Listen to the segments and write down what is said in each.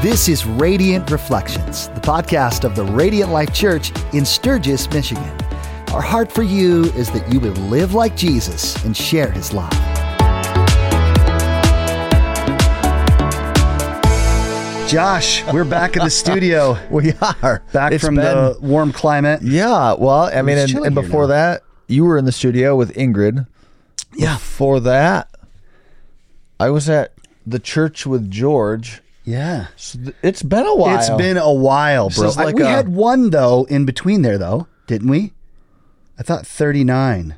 This is Radiant Reflections, the podcast of the Radiant Life Church in Sturgis, Michigan. Our heart for you is that you would live like Jesus and share his love. Josh, we're back in the studio. We are Back It's from been- the warm climate. yeah. Well, I mean, and, and before that, you were in the studio with Ingrid. Yeah. Before that, I was at the church with George. Yeah. So th- it's been a while. It's been a while, bro. is like we a- had one though in between there though, didn't we? I thought 39.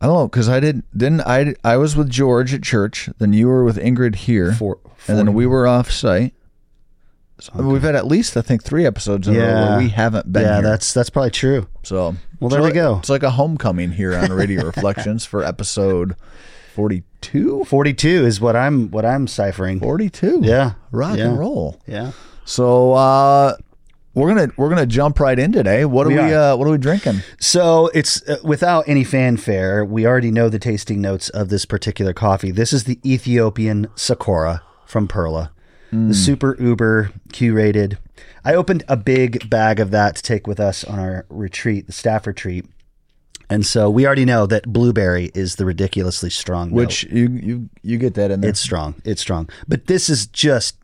I don't know because I didn't. Didn't I? I was with George at church. Then you were with Ingrid here, Four- and then we were off site. So we've had at least I think three episodes in a row Yeah. where we haven't been. yeah, here. that's that's probably true. so. Well, there it's we like- go. It's like a homecoming here on Radiant Reflections for episode forty-two. 42 is what I'm what I'm ciphering. Forty-two. Yeah. rock Yeah. and roll. Yeah. So uh, we're gonna we're gonna jump right in today. What are We we, uh, what are we drinking? So it's uh, without any fanfare. We already know the tasting notes of this particular coffee. This is the Ethiopian Sakura from Perla, the super uber curated. I opened a big bag of that to take with us on our retreat, the staff retreat. And so we already know that blueberry is the ridiculously strong note. Which you you you get that in there? It's strong. It's strong. But this is just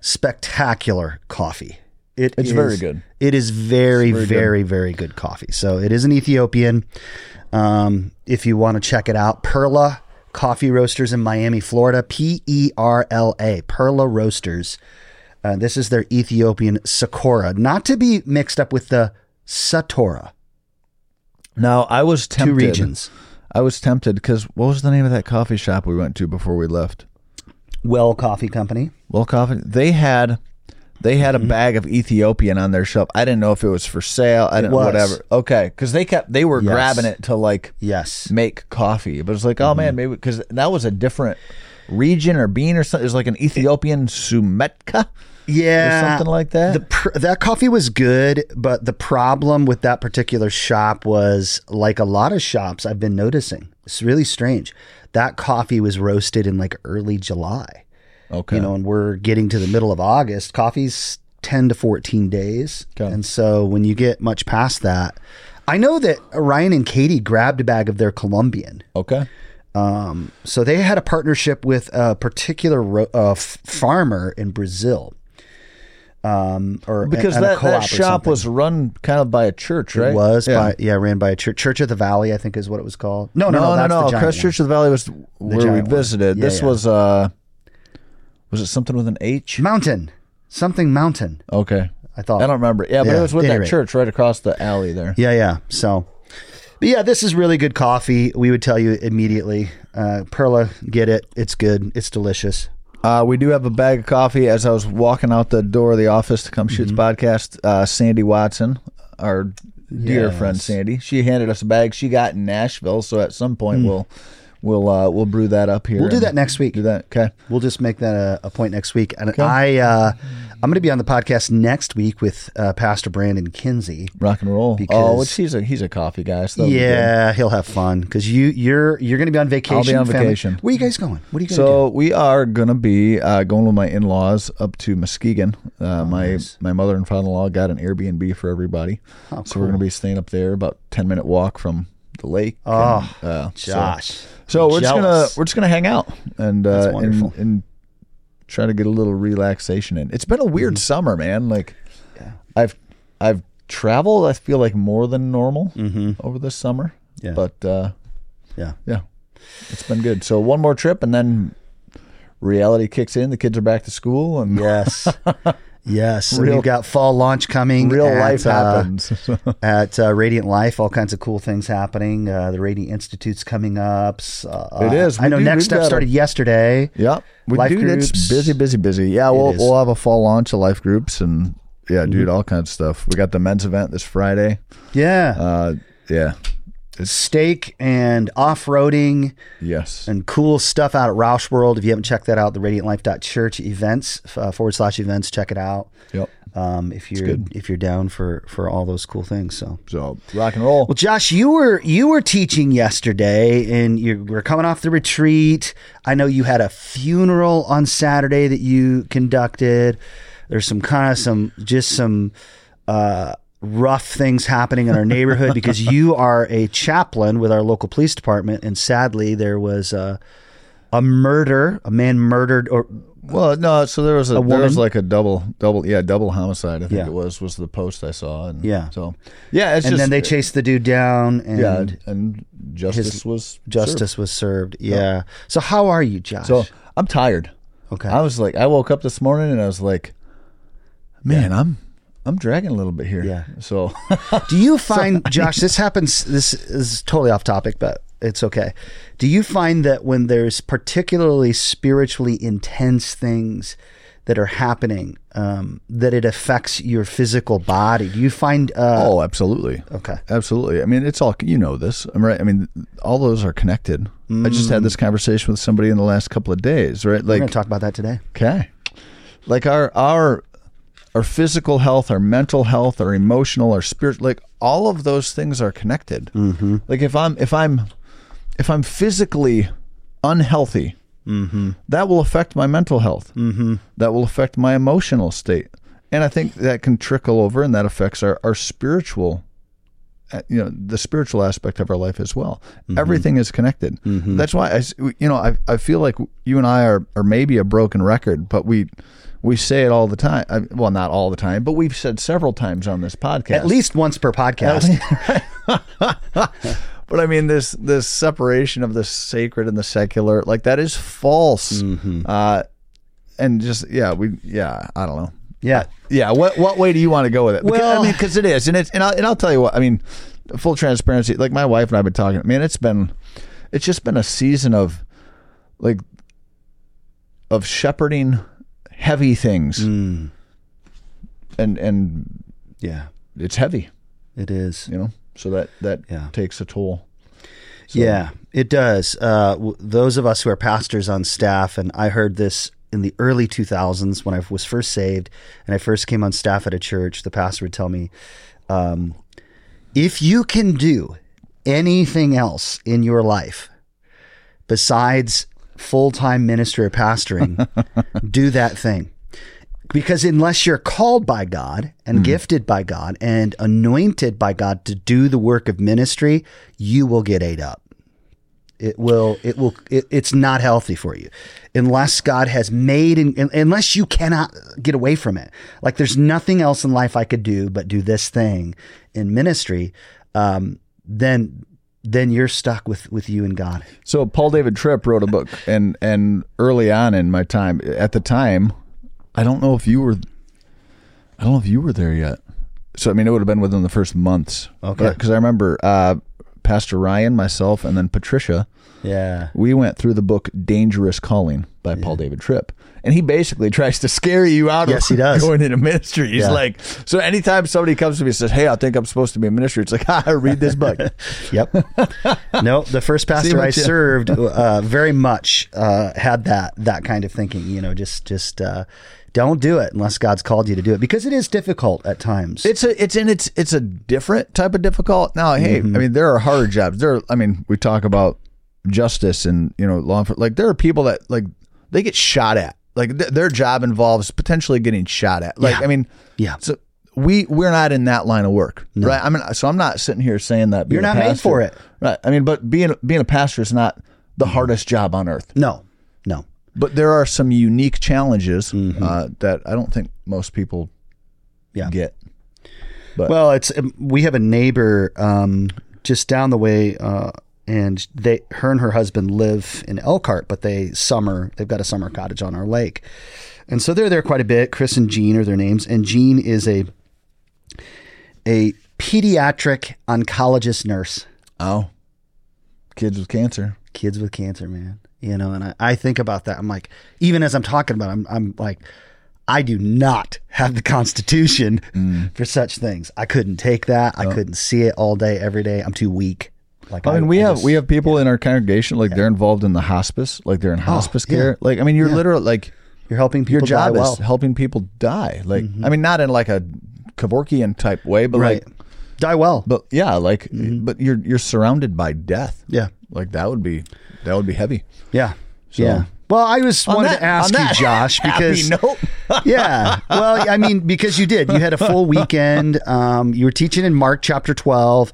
spectacular coffee. It It's is- very good. It is very, very very, good. very, good coffee. So it is an Ethiopian. Um, if you want to check it out, Perla Coffee Roasters in Miami, Florida. P E R L A. Perla Roasters. Uh, this is their Ethiopian Sakura, not to be mixed up with the Satora. Now I was tempted. Two regions. I was tempted because what was the name of that coffee shop we went to before we left? Well Coffee Company. Well, coffee. They had they had Mm-hmm. a bag of Ethiopian on their shelf. I didn't know if it was for sale. I didn't whatever. Okay, because they kept they were Yes. grabbing it to like Yes. make coffee, but it's like oh Mm-hmm. man, maybe because that was a different region or bean or something. It was like an Ethiopian sumetka. Yeah, something like that. The pr- that coffee was good, but the problem with that particular shop was like a lot of shops I've been noticing. It's really strange. That coffee was roasted in like early July. Okay, You know, and we're getting to the middle of August. Coffee's 10 to 14 days. Okay. And so when you get much past that, I know that Ryan and Katie grabbed a bag of their Colombian. okay. Um, so they had a partnership with a particular ro- uh, f- farmer in Brazil. Um, or Because and a that, that shop was run kind of by a church, right? It was yeah. by yeah ran by a church Church of the Valley I think is what it was called. No, no, no, no, no, no. Christ. Church of the Valley was where we visited. Yeah, this yeah. was uh, was it something with an H? Mountain, something mountain. Okay, I thought I don't remember. Yeah, but it was with at that rate. church right across the alley there. Yeah, yeah. So, but yeah, this is really good coffee. We would tell you immediately. Uh, Perla, get it. It's good. It's delicious. Uh, we do have a bag of coffee. As I was walking out the door of the office to come shoot the podcast, uh, Sandy Watson, our dear Yes. friend Sandy, she handed us a bag she got in Nashville. So at some point we'll we'll uh, we'll brew that up here. We'll do that next week. Do that. Okay. We'll just make that a, a point next week. And I, uh, I'm going to be on the podcast next week with uh, Pastor Brandon Kinsey. Rock and roll. Oh, which he's a he's a coffee guy. So that'll be good. Yeah, he'll have fun because you you're you're going to be on vacation. I'll be on family. vacation. Where you guys going? What are you going to So we are gonna be uh, going with my in-laws up to Muskegon. Uh, Oh, my my mother and father-in-law got an Airbnb for everybody, so we're gonna be staying up there about ten minute walk from the lake. Oh, and, uh, do? so- Josh. So, we're just gonna we're just gonna hang out and uh, and, and try to get a little relaxation in. It's been a weird summer, man. Like I've I've traveled. I feel like more than normal over this summer. Yeah. but uh, yeah. yeah, it's been good. So one more trip, and then reality kicks in. The kids are back to school, and Yes. yes. Real- We've got fall launch coming. real at, life uh, happens. at uh, Radiant Life, all kinds of cool things happening. Uh, the Radiant Institute's coming up. Uh, It is. I know do- Next Step got a- started yesterday. Yep. we, Life dude, groups. it's busy, busy, busy. Yeah, we'll we'll have a fall launch of life groups, and yeah, Mm-hmm. dude, all kinds of stuff. We got the men's event this Friday. Yeah. Uh, yeah, steak and off-roading Yes. and cool stuff out at Roush World. If you haven't checked that out, the radiantlife.church events uh, forward slash events, check it out. Yep. Um, if you're if you're down for for all those cool things, so So rock and roll. well, Josh, you were you were teaching yesterday, and you were coming off the retreat. I know you had a funeral on Saturday that you conducted. There's some kind of some just some uh, rough things happening in our neighborhood because you are a chaplain with our local police department, and sadly, there was a a murder. A man murdered, or Well, no. So there was a, there woman? was like a double double yeah double homicide. I think Yeah. it was was the post I saw. And Yeah. So yeah, and just then they chased the dude down, and yeah, and, justice was justice was served. Yeah. So how are you, Josh? So I'm tired. okay. I was like, I woke up this morning and I was like, man, I'm I'm dragging a little bit here. Yeah. So Do you find, Josh, this happens, this is totally off topic, but it's okay. Do you find that when there's particularly spiritually intense things that are happening, um, that it affects your physical body? Do you find, uh, oh, absolutely. okay. Absolutely. I mean, it's all you know. This, I'm right. I mean, all those are connected. I just had this conversation with somebody in the last couple of days, right? We're Like, going to talk about that today. okay, like our our our physical health, our mental health, our emotional, our spirit, like all of those things are connected. Mm-hmm. Like if I'm if I'm if I'm physically unhealthy, that will affect my mental health. Mm-hmm. That will affect my emotional state, and I think that can trickle over, and that affects our our spiritual uh, you know the spiritual aspect of our life as well everything is connected that's why I, you know I, I feel like you and i are, are maybe a broken record but we we say it all the time well not all the time but we've said several times on this podcast At least once per podcast. but i mean this this separation of the sacred and the secular like that is false uh and just yeah we yeah i don't know Yeah. yeah. What what way do you want to go with it? Because, Well- I mean, because it is, and it's and I'll, and I'll tell you what. I mean, full transparency. Like my wife and I've been talking. Man, it's been, it's just been a season of, like, of shepherding heavy things, Mm, and and yeah, it's heavy, it is. you know. So that that Yeah. takes a toll. Yeah, it does. Uh, w- those of us who are pastors on staff, and I heard this in the early 2000s when I was first saved and I first came on staff at a church, the pastor would tell me, um, if you can do anything else in your life besides full time ministry or pastoring, do that thing. Because unless you're called by God and gifted by God and anointed by God to do the work of ministry, you will get ate up. It will. It will. It, it's not healthy for you, unless God has made, and unless you cannot get away from it. Like there's nothing else in life I could do but do this thing in ministry. Um, then, then you're stuck with with you and God. So Paul David Tripp wrote a book, and and early on in my time, at the time, I don't know if you were, I don't know if you were there yet. So I mean, it would have been within the first months. Okay. Because I remember uh, Pastor Ryan, myself, and then Patricia. Yeah. We went through the book "Dangerous Calling" by Paul David Tripp, and he basically tries to scare you out Yes, of he does. going into ministry. He's Yeah. like, so anytime somebody comes to me and says, "Hey, I think I'm supposed to be in ministry," it's like, "Ah, read this book." Yep. no, the first pastor I you- served uh, very much uh, had that that kind of thinking. You know, just just uh, don't do it unless God's called you to do it because it is difficult at times. It's a it's in it's it's a different type of difficult. Now, hey, Mm-hmm. I mean there are hard jobs. There, are, I mean, we talk about justice and you know law enforcement. Like there are people that like they get shot at. Like th- their job involves potentially getting shot at. Like Yeah. I mean, yeah. so we we're not in that line of work, right? I mean, so I'm not sitting here saying that You're not made for it. right? I mean, but being being a pastor is not the hardest job on earth. No, no. But there are some unique challenges uh, that I don't think most people Mm-hmm. Yeah. get. But Well, it's um, we have a neighbor um, just down the way, uh, and they, her and her husband live in Elkhart, but they summer. They've got a summer cottage on our lake, and so they're there quite a bit. Chris and Jean are their names, and Jean is a a pediatric oncologist nurse. oh, kids with cancer. Kids with cancer, man. You know, and I, I think about that. I'm like, even as I'm talking about, it, I'm I'm like. I do not have the constitution mm. for such things. I couldn't take that. I oh. couldn't see it all day, every day. I'm too weak Like I mean, we I have just- we have people in our congregation like they're involved in the hospice, like they're in hospice Oh, yeah. care. Like I mean, you're Yeah. literally like You're helping people. your job is. Mm-hmm. helping people die. Like I mean, not in like a Kevorkian type way, but right. like die well. but yeah, like Mm-hmm. but you're you're surrounded by death. yeah. Like that would be that would be heavy. Yeah. yeah. Well, I just wanted that- to ask you, Josh, because yeah. Well, I mean, because you did. You had a full weekend. Um, you were teaching in Mark chapter 12.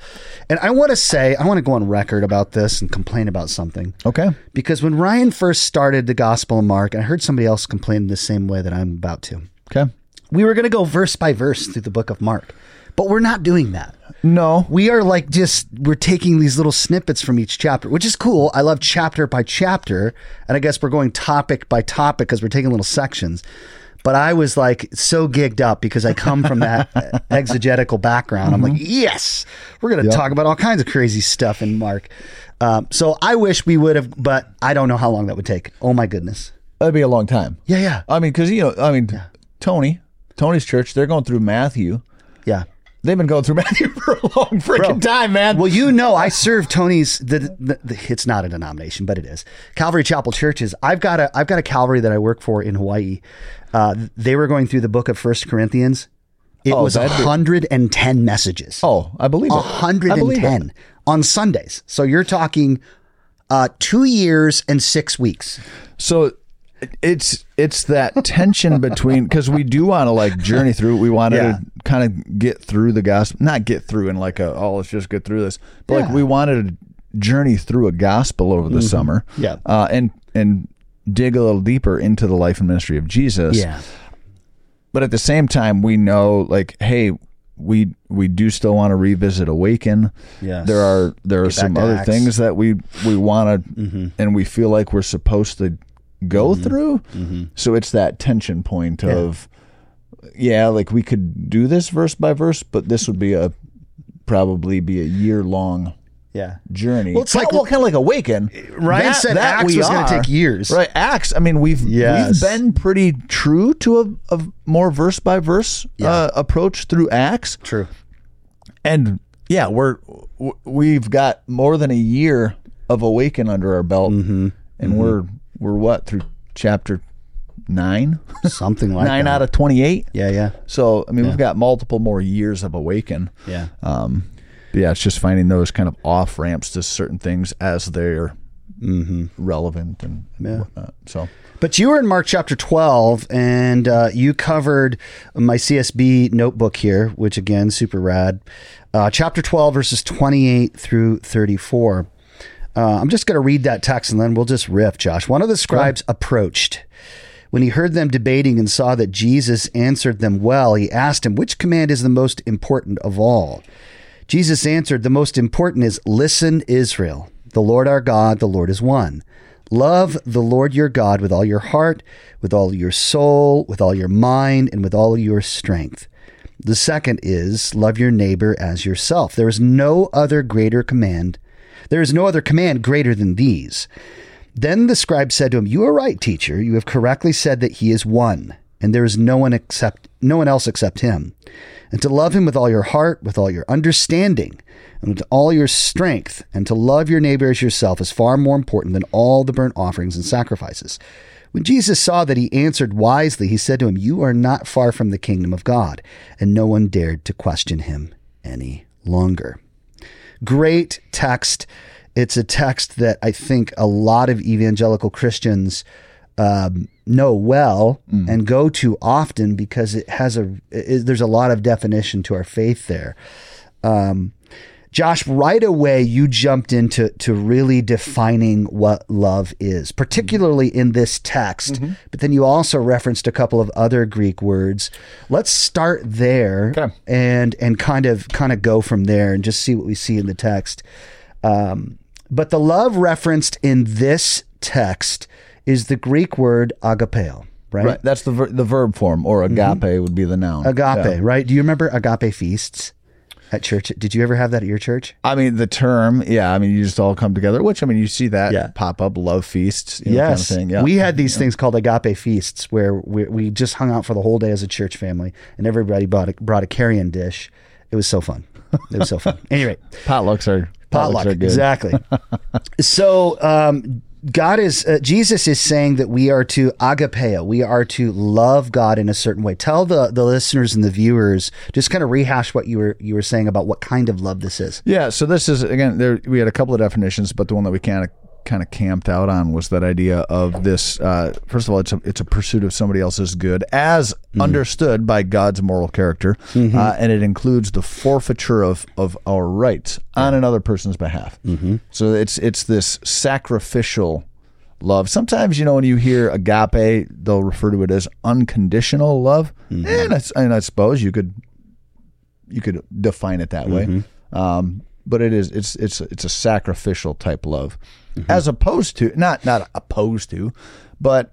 And I want to say, I want to go on record about this and complain about something. Okay. Because when Ryan first started the Gospel of Mark, I heard somebody else complain the same way that I'm about to. Okay. We were going to go verse by verse through the book of Mark, but we're not doing that. No. We are like just we're taking these little snippets from each chapter, which is cool. I love chapter by chapter, and I guess we're going topic by topic because we're taking little sections. But I was like so gigged up because I come from that exegetical background. I'm like, yes, we're going to talk about all kinds of crazy stuff in Mark. Um, so I wish we would have, but I don't know how long that would take. Oh my goodness. That'd be a long time. Yeah, yeah, I mean, because you know, I mean, Tony, Tony's church, they're going through Matthew. yeah. They've been going through Matthew for a long freaking time, man. Well, you know, I serve Tony's. The, the, the it's not a denomination, but it is Calvary Chapel churches. I've got a I've got a Calvary that I work for in Hawaii. Uh, they were going through the book of First Corinthians. It Oh, was that'd be- 110 messages. oh, I believe it. Believe it. 110 on Sundays. So you're talking uh, two years and six weeks. So it's it's that tension between because we do want to like journey through. We want Yeah. to kind of get through the gospel, not get through in like a oh let's just get through this, but like we wanted to journey through a gospel over the summer, Yeah. uh, and and dig a little deeper into the life and ministry of Jesus. yeah but at the same time we know like hey we we do still want to revisit awaken Yes. there are there are Get back some other Acts. Mm-hmm. things that we we want to and we feel like we're supposed to go through Mm-hmm. so it's that tension point of yeah like we could do this verse by verse but this would be a probably be a year long Yeah. journey Well, it's like- well, kind of like awaken Ryan said Acts was gonna take years. right acts i mean we've Yes. we've been pretty true to a, a more verse by verse uh, approach through acts True. and yeah we're we've got more than a year of awaken under our belt Mm-hmm. and we're we're what through chapter nine Something like nine that. out of 28 Yeah, yeah. so i mean we've got multiple more years of awaken Yeah. um but yeah it's just finding those kind of off ramps to certain things as they're relevant and Mm-hmm. Yeah. whatnot. so But you were in Mark chapter 12 and uh, you covered my CSB notebook here, which again, super rad. Uh, chapter 12, verses 28 through 34. Uh, I'm just going to read that text and then we'll just riff, Josh. One of the scribes approached. When he heard them debating and saw that Jesus answered them well, he asked him, Which command is the most important of all? Jesus answered, The most important is listen, Israel. The Lord our God, the Lord is one. Love the Lord your God with all your heart, with all your soul, with all your mind, and with all your strength. The second is love your neighbor as yourself. There is no other greater command. There is no other command greater than these. Then the scribe said to him, You are right, teacher. You have correctly said that he is one, and there is no one except no one else except him. And to love him with all your heart, with all your understanding, and with all your strength, and to love your neighbor as yourself is far more important than all the burnt offerings and sacrifices. When Jesus saw that he answered wisely, he said to him, You are not far from the kingdom of God. And no one dared to question him any longer. Great text. It's a text that I think a lot of evangelical Christians um, know well and go to often because it has a it, there's a lot of definition to our faith there. Um, Josh, right away you jumped into to really defining what love is, particularly in this text. But then you also referenced a couple of other Greek words. Let's start there Okay. and and kind of kind of go from there and just see what we see in the text. Um, but the love referenced in this text is the Greek word agapeo, right? right that's the ver- the verb form or agape would be the noun Agape, Yeah. right? Do you remember agape feasts at church? Did you ever have that at your church? I mean, the term, yeah. I mean, you just all come together, which I mean, you see that Yeah. pop up, love feasts, you know, kind of thing. Yeah, We had these things called agape feasts where we, we just hung out for the whole day as a church family and everybody brought a, brought a carry-in dish. It was so fun. It was so fun. Anyway, potlucks are potluck. are good. Exactly. so um, God is uh, Jesus is saying that we are to agapeo. We are to love God in a certain way. Tell the the listeners and the viewers just kind of rehash what you were you were saying about what kind of love this is. Yeah, so this is again there we had a couple of definitions, but the one that we kind of kind of camped out on was that idea of this uh, first of all it's a it's a pursuit of somebody else's good as understood by God's moral character uh, and it includes the forfeiture of of our rights on another person's behalf. So it's it's this sacrificial love. Sometimes you know when you hear agape, they'll refer to it as unconditional love, and, I, and I suppose you could you could define it that way. Um, but it is it's it's it's a sacrificial type love, mm-hmm. as opposed to not not opposed to, but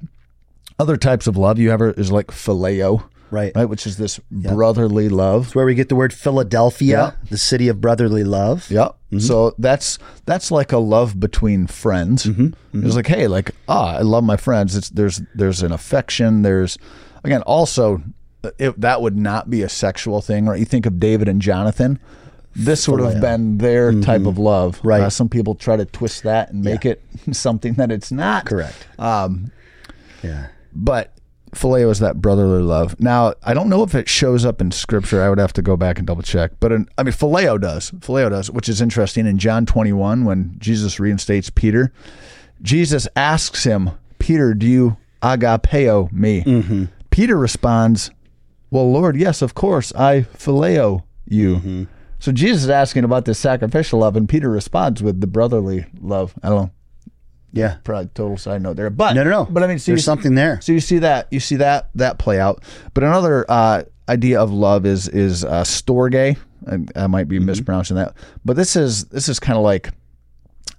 other types of love you ever is like phileo, Right. Right, which is this brotherly love. Where we get the word Philadelphia, the city of brotherly love. Yep. Mm-hmm. So that's that's like a love between friends. Mm-hmm. It's like, hey, like ah, I love my friends. It's there's there's an affection. There's again also it, that would not be a sexual thing, right? You think of David and Jonathan. This would have been their type of love. Right. Uh, some people try to twist that and make it something that it's not. Correct. Um, Yeah. but phileo is that brotherly love. Now, I don't know if it shows up in scripture. I would have to go back and double check. But in, I mean, phileo does. Phileo does, which is interesting. In John 21, when Jesus reinstates Peter, Jesus asks him, Peter, do you agapeo me? Peter responds, Well, Lord, yes, of course, I phileo you. So Jesus is asking about this sacrificial love, and Peter responds with the brotherly love. I don't know. Yeah. Probably total side note there, but No, no, no. But I mean, so there's you- something there. so you see that you see that that play out. But another uh, idea of love is is uh, storge. I, I might be mispronouncing that, but this is this is kind of like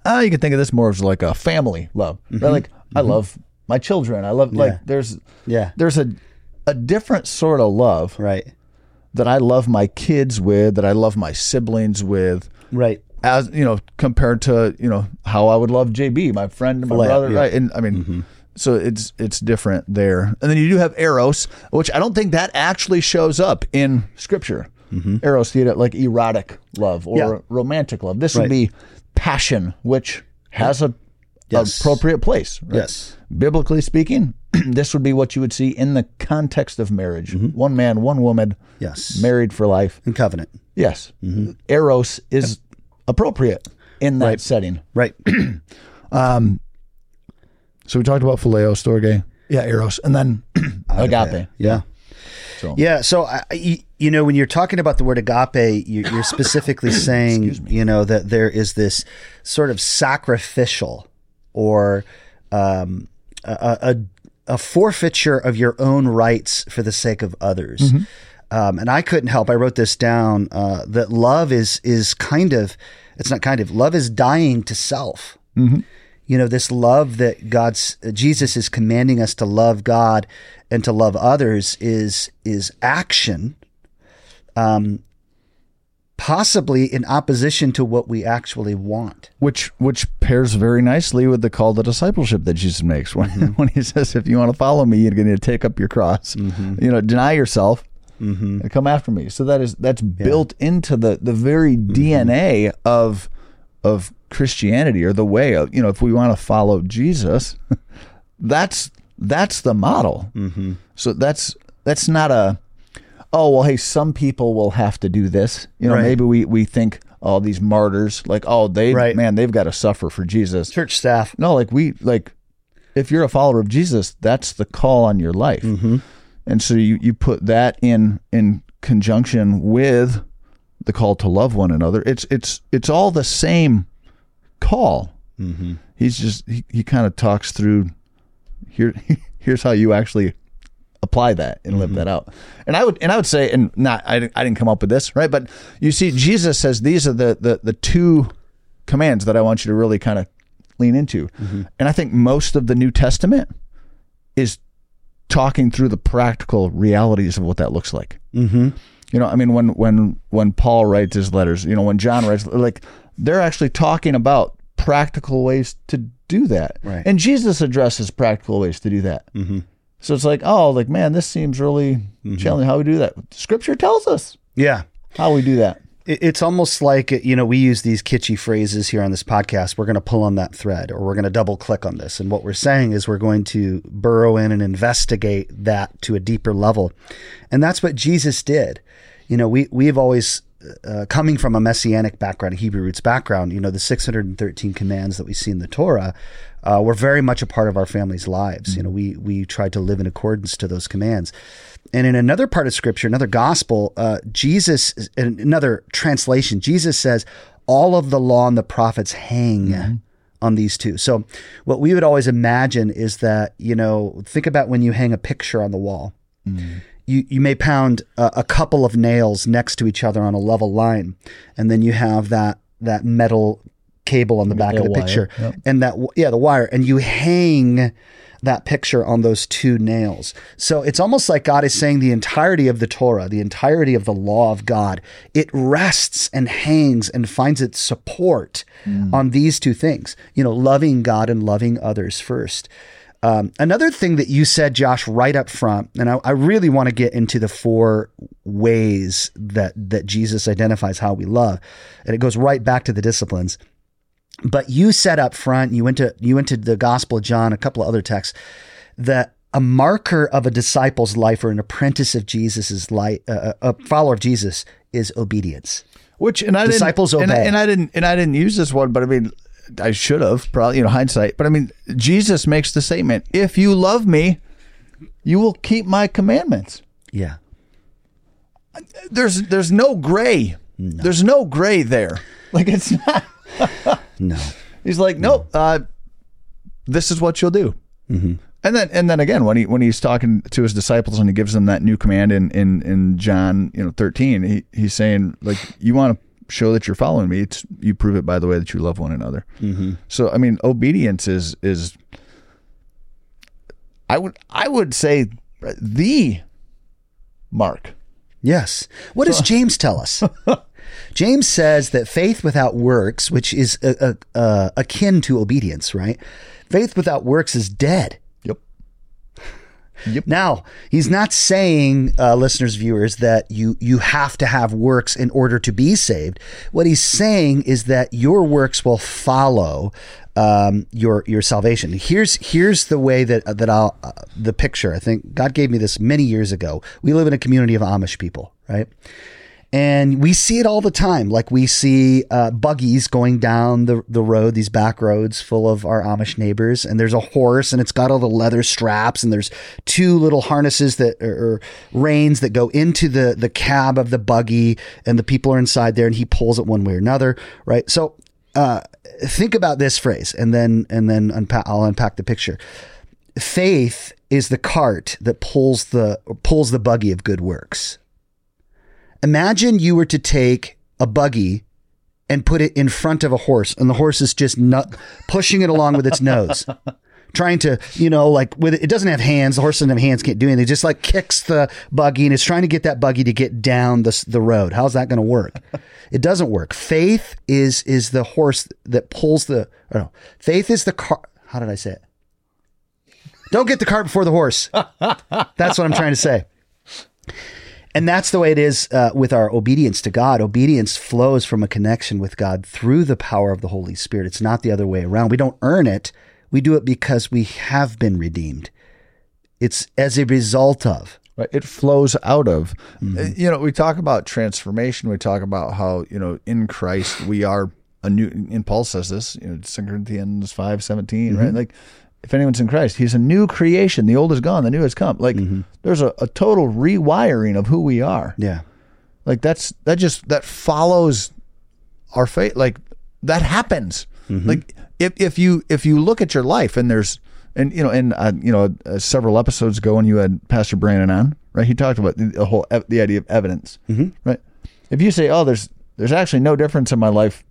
uh, you can think of this more as like a family love. Right? Like I love my children. I love Yeah. like there's Yeah. there's a a different sort of love Right. That I love my kids with, that I love my siblings with, Right. as you know, compared to you know how I would love JB, my friend, and my Phileo, brother, yeah. right? And I mean, mm-hmm. so it's it's different there. And then you do have eros, which I don't think that actually shows up in scripture. Mm-hmm. Eros, the like erotic love or Yeah. romantic love. This would be passion, which has a Yes. appropriate place. right? Yes. Biblically speaking, this would be what you would see in the context of marriage. One man, one woman, Yes. married for life. And covenant. Yes. Eros is appropriate in that Right. setting. Right. um, So we talked about phileo, storge, yeah, eros, and then agape. Yeah. So- Yeah. So, I- you know, when you're talking about the word agape, you're specifically saying, you know, that there is this sort of sacrificial or um, a, a, a forfeiture of your own rights for the sake of others. Um, and I couldn't help. I wrote this down uh, that love is is kind of it's not kind of love is dying to self. You know, this love that God's Jesus is commanding us to love God and to love others is is action, um, possibly in opposition to what we actually want. Which which pairs very nicely with the call to discipleship that Jesus makes when, mm-hmm. when he says, "If you want to follow me, you're going to take up your cross. Mm-hmm. You know, deny yourself." Mm-hmm. And come after me. So that is that's built into the the very DNA of of Christianity or the way of you know if we want to follow Jesus, that's that's the model. Mm-hmm. So that's that's not a oh well hey some people will have to do this you know Right. maybe we we think all these martyrs like oh they Right. man they've got to suffer for Jesus. Church staff. No, like we like if you're a follower of Jesus, that's the call on your life. Mm-hmm. And so you you put that in in conjunction with the call to love one another. It's it's it's all the same call. Mm-hmm. He's just he, he kind of talks through here here's how you actually apply that and live that out. And I would and I would say and not I, didn't- I didn't come up with this, right? But you see Jesus says these are the the the two commands that I want you to really kind of lean into. And I think most of the New Testament is talking through the practical realities of what that looks like. Mm-hmm. You know, I mean, when when when Paul writes his letters, you know, when John writes, like they're actually talking about practical ways to do that, Right. and Jesus addresses practical ways to do that. Mm-hmm. So it's like, oh, like man, this seems really mm-hmm. challenging. How we do that? Scripture tells us Yeah. how we do that. It's almost like, you know, we use these kitschy phrases here on this podcast. We're going to pull on that thread or we're going to double click on this. And what we're saying is we're going to burrow in and investigate that to a deeper level. And that's what Jesus did. You know, we, we've always, uh, coming from a messianic background, a Hebrew roots background, you know, the 613 commands that we see in the Torah uh, were very much a part of our family's lives. You know, we, we tried to live in accordance to those commands. And in another part of scripture, another gospel, uh, Jesus, in another translation, Jesus says, all of the law and the prophets hang on these two. So what we would always imagine is that, you know, think about when you hang a picture on the wall. You, you may pound a, a couple of nails next to each other on a level line, and then you have that that metal cable on the back of the wire, picture, yep. and that yeah the wire, and you hang that picture on those two nails. So it's almost like God is saying the entirety of the Torah, the entirety of the law of God, it rests and hangs and finds its support hmm. on these two things. You know, loving God and loving others first. Um, another thing that you said, Josh, right up front, and I, I really want to get into the four ways that that Jesus identifies how we love, and it goes right back to the disciplines. But you said up front, you went to you went to the Gospel of John, a couple of other texts, that a marker of a disciple's life or an apprentice of Jesus's life, uh, a follower of Jesus, is obedience. Which and I Disciples didn't, and I- obey. And, I didn't and I didn't use this one, but I mean, I should have probably you know hindsight. But I mean, Jesus makes the statement: "If you love me, you will keep my commandments." Yeah, There's there's no gray. There's no gray there. Like it's not. no, He's like, nope. Uh, this is what you'll do. Mm-hmm. And then, and then again, when he when he's talking to his disciples and he gives them that new command in in, in John, you know, thirteen, he, he's saying like, you want to show that you're following me. It's you prove it by the way that you love one another. Mm-hmm. So, I mean, obedience is is. I would I would say the mark. Yes. What does James tell us? James says that faith without works, which is uh, uh, uh, akin to obedience, right? Faith without works is dead. Yep. Now, he's not saying, uh, listeners, viewers, that you you have to have works in order to be saved. What he's saying is that your works will follow um, your your salvation. Here's here's the way that that I'll uh, the picture. I think God gave me this many years ago. We live in a community of Amish people, right? And we see it all the time. Like we see uh, buggies going down the, the road, these back roads full of our Amish neighbors. And there's a horse and it's got all the leather straps. And there's two little harnesses that or, reins that go into the, the cab of the buggy. And the people are inside there and he pulls it one way or another. Right. So uh, think about this phrase and then, and then I'll unpack the picture. Faith is the cart that pulls the, pulls the buggy of good works. Imagine you were to take a buggy and put it in front of a horse, and the horse is just nut pushing it along with its nose, trying to, you know, like with it, it doesn't have hands. The horse doesn't have hands, can't do anything. It just like kicks the buggy and it's trying to get that buggy to get down the the road. How's that going to work? It doesn't work. Faith is is the horse that pulls the. Or no, faith is the car. How did I say it? Don't get the cart before the horse. That's what I'm trying to say. And that's the way it is uh, with our obedience to God. Obedience flows from a connection with God through the power of the Holy Spirit. It's not the other way around. We don't earn it. We do it because we have been redeemed. It's as a result of. Right. It flows out of, uh, you know, we talk about transformation. We talk about how, you know, in Christ we are a new, and Paul says this, you know, 2 Corinthians five seventeen, right? Like, if anyone's in Christ, he's a new creation. The old is gone, the new has come. Like, there's a, a total rewiring of who we are. Yeah. Like, that's, that just, that follows our faith. Like, that happens. Like, if, if you, if you look at your life and there's, and you know, and uh, you know, uh, several episodes ago when you had Pastor Brandon on, right? He talked about the, the whole ev- the idea of evidence, mm-hmm. right? If you say, "Oh, there's there's actually no difference in my life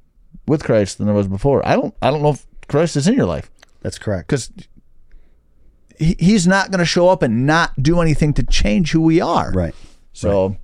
with Christ than there was before," I don't I don't know if Christ is in your life That's correct. because he, he's not going to show up and not do anything to change who we are, Right. So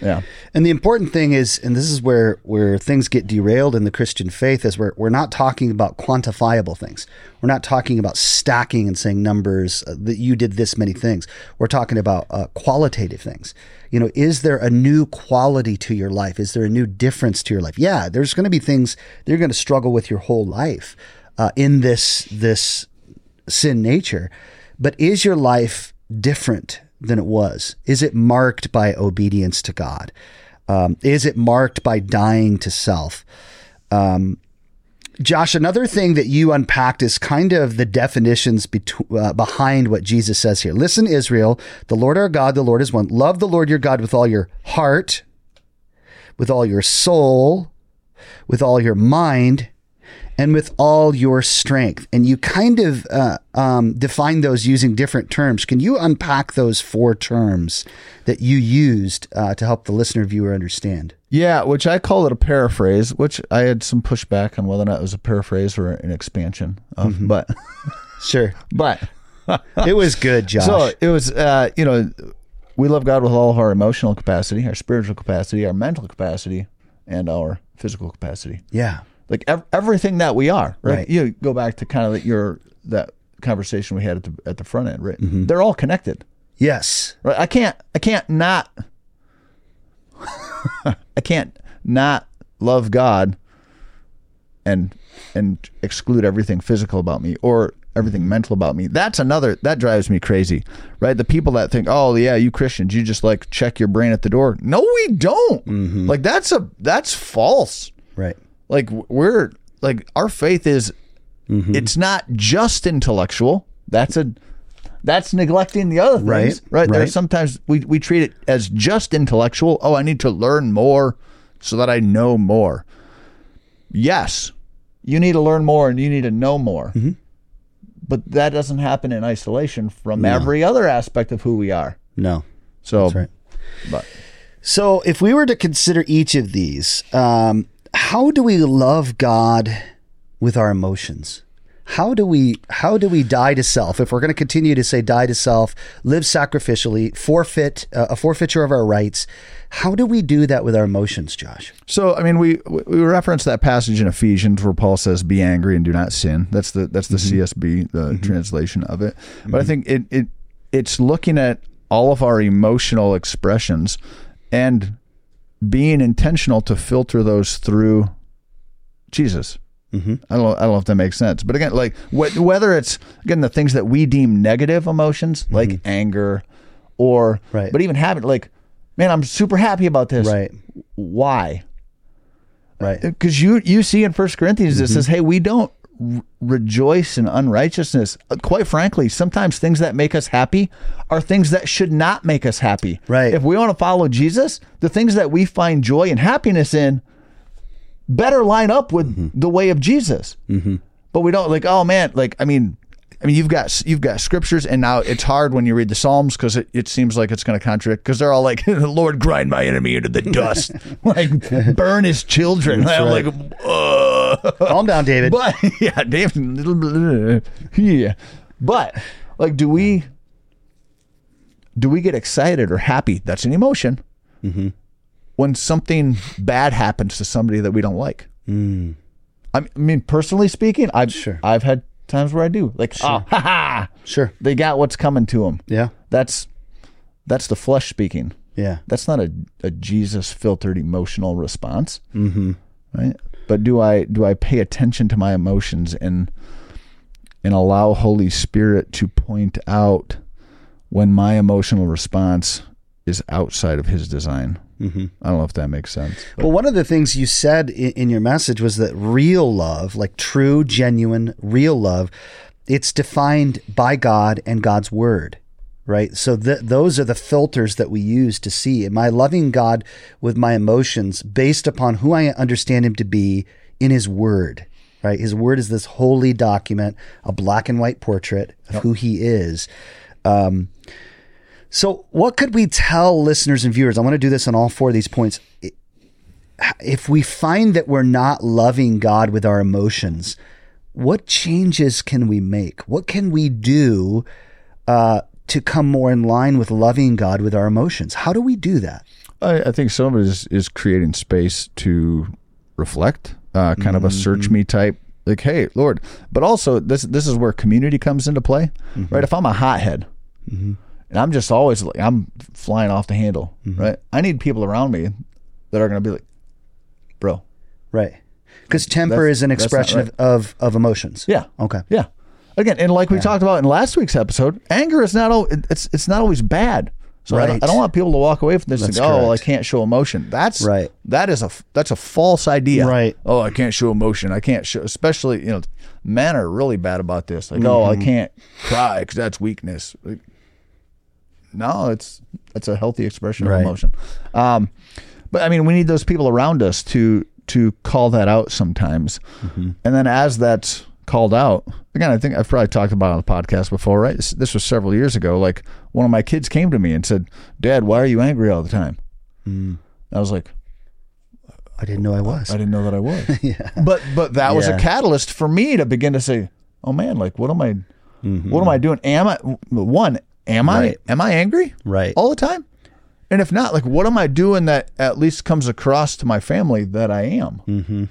Yeah. And the important thing is, and this is where where things get derailed in the Christian faith, is we're we're not talking about quantifiable things. We're not talking about stacking and saying numbers uh, that you did this many things. We're talking about uh, qualitative things. You know, is there a new quality to your life? Is there a new difference to your life? Yeah, there's going to be things that you're going to struggle with your whole life uh, in this this sin nature, but is your life different than it was? Is it marked by obedience to God? Um, is it marked by dying to self? Um, Josh, another thing that you unpacked is kind of the definitions between, uh, behind what Jesus says here. Listen, Israel, the Lord our God, the Lord is one. Love the Lord your God with all your heart, with all your soul, with all your mind, and with all your strength. And you kind of uh, um, define those using different terms. Can you unpack those four terms that you used uh, to help the listener viewer understand? Yeah, which I call it a paraphrase, which I had some pushback on whether or not it was a paraphrase or an expansion of, Mm-hmm. but Sure. but It was good, Josh. so it was uh, you know, we love God with all of our emotional capacity, our spiritual capacity, our mental capacity, and our physical capacity. yeah. Like ev- everything that we are, right? Right. You go back to kind of your that conversation we had at the at the front end, right? Mm-hmm. They're all connected. Yes. Right? I can't I can't not I can't not love God and and exclude everything physical about me or everything mental about me. That's another that drives me crazy. Right? The people that think, "Oh, yeah, you Christians, you just like check your brain at the door." No, we don't. Like that's a that's false. Right. Like we're like our faith is it's not just intellectual. That's a that's neglecting the other things. Right, Right. There right. sometimes we, we treat it as just intellectual. Oh, I need to learn more so that I know more. Yes. You need to learn more and you need to know more. Mm-hmm. But that doesn't happen in isolation from every other aspect of who we are. No. So That's right. but So, if we were to consider each of these, um, how do we love God with our emotions? How do we how do we die to self? If we're going to continue to say die to self, live sacrificially, forfeit uh, a forfeiture of our rights, how do we do that with our emotions, Josh? So I mean, we we reference that passage in Ephesians where Paul says, "Be angry and do not sin." That's the that's the mm-hmm. CSB the mm-hmm. translation of it. But I mm-hmm. think it it it's looking at all of our emotional expressions and being intentional to filter those through Jesus. Mm-hmm. I don't know, I don't know if that makes sense, but again, like wh- whether it's again the things that we deem negative emotions, mm-hmm. like anger, or Right. but even having like, man, I'm super happy about this. Right. Why? Right. Uh, because you you see in First Corinthians it mm-hmm. says, "Hey, we don't rejoice in unrighteousness." Uh, Quite frankly, sometimes things that make us happy are things that should not make us happy. Right. If we want to follow Jesus, the things that we find joy and happiness in better line up with the way of Jesus. Mm-hmm. But we don't like. Oh man, like I mean. I mean, you've got you've got scriptures, and now it's hard when you read the Psalms because it, it seems like it's going to contradict because they're all like, "Lord, grind my enemy into the dust, like burn his children." I'm like, uh. Calm down, David. but yeah, little yeah, but like, do we do we get excited or happy? That's an emotion. Mm-hmm. When something bad happens to somebody that we don't like. I mean, personally speaking, I've Sure. I've had times where I do like, oh, ha ha, sure. they got what's coming to them. Yeah. That's that's the flesh speaking. Yeah. That's not a, a Jesus filtered emotional response. Mm-hmm. Right. But do I do I pay attention to my emotions and and allow Holy Spirit to point out when my emotional response is outside of His design? Mm-hmm. I don't know if that makes sense. but- Well, one of the things you said in, in your message was that real love, like true, genuine, real love, it's defined by God and God's word, right? So th- those are the filters that we use to see am I loving God with my emotions based upon who I understand Him to be in His word, right? His word is this holy document, a black and white portrait of who He is. Um, so, what could we tell listeners and viewers? I want to do this on all four of these points. If we find that we're not loving God with our emotions, what changes can we make? What can we do uh, to come more in line with loving God with our emotions? How do we do that? I, I think some of it is, is creating space to reflect, uh, kind of a search me type. Like, hey, Lord, but also this this is where community comes into play, right? If I'm a hothead, and I'm just always like I'm flying off the handle, right? I need people around me that are going to be like, bro, Right. Because temper That's- is an expression right. of, of, of emotions. yeah, Okay. yeah. Again, and like we talked about in last week's episode, anger is not al- it's it's not always bad. So I, don't, I don't want people to walk away from this and That's go, "Oh, well, I can't show emotion." That's Right. That is a that's a false idea. Right. Oh, I can't show emotion. I can't show. Especially you know, men are really bad about this. Like, oh, I Mm-hmm. can't cry because that's weakness. Like, no, it's it's a healthy expression Right. of emotion. Um, but I mean, we need those people around us to to call that out sometimes, Mm-hmm. and then as that's called out again, I think I've probably talked about on the podcast before, right? This, this was several years ago. Like one of my kids came to me and said, "Dad, why are you angry all the time?" Mm. I was like, I didn't know I was. I didn't know that I was. yeah. But but that was a catalyst for me to begin to say, "Oh man, like what am I what am I doing? Am I one, am Mm-hmm. Right. I am I angry Right. all the time? And if not, like what am I doing that at least comes across to my family that I am?" Mm-hmm.